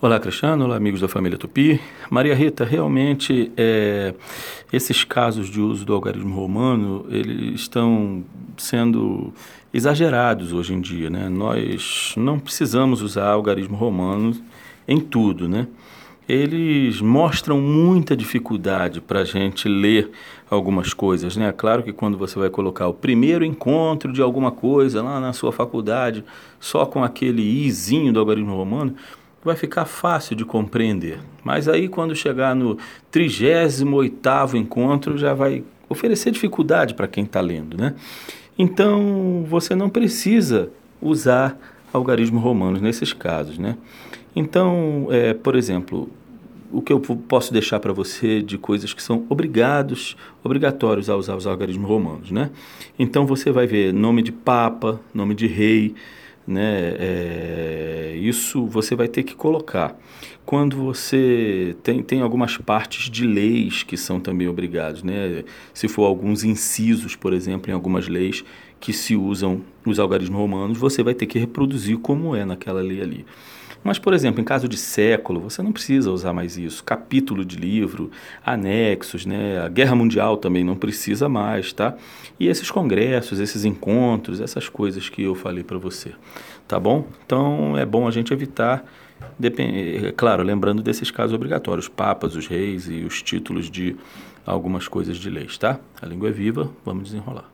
Olá, Cristiano. Olá, amigos da família Tupi. Maria Rita, realmente é, esses casos de uso do algarismo romano, eles estão sendo exagerados hoje em dia, né? Nós não precisamos usar algarismo romano em tudo, né? Eles mostram muita dificuldade para a gente ler algumas coisas, né? Claro que quando você vai colocar o primeiro encontro de alguma coisa lá na sua faculdade, só com aquele izinho do algarismo romano, vai ficar fácil de compreender. Mas aí quando chegar no 38º encontro já vai oferecer dificuldade para quem está lendo, né? Então você não precisa usar algarismos romanos nesses casos, né? Então, é, por exemplo, o que eu posso deixar para você de coisas que são obrigados, obrigatórios a usar os algarismos romanos, né? Então você vai ver nome de papa, nome de rei, né? É, isso você vai ter que colocar. Quando você tem, tem algumas partes de leis que são também obrigados, né? Se for alguns incisos, por exemplo, em algumas leis que se usam os algarismos romanos, você vai ter que reproduzir como é naquela lei ali. Mas, por exemplo, em caso de século, você não precisa usar mais isso. Capítulo de livro, anexos, né? A Guerra Mundial também não precisa mais, tá? E esses congressos, esses encontros, essas coisas que eu falei para você, tá bom? Então, é bom a gente evitar Depende, é claro, lembrando desses casos obrigatórios, papas, os reis e os títulos de algumas coisas de leis, tá? A língua é viva, vamos desenrolar.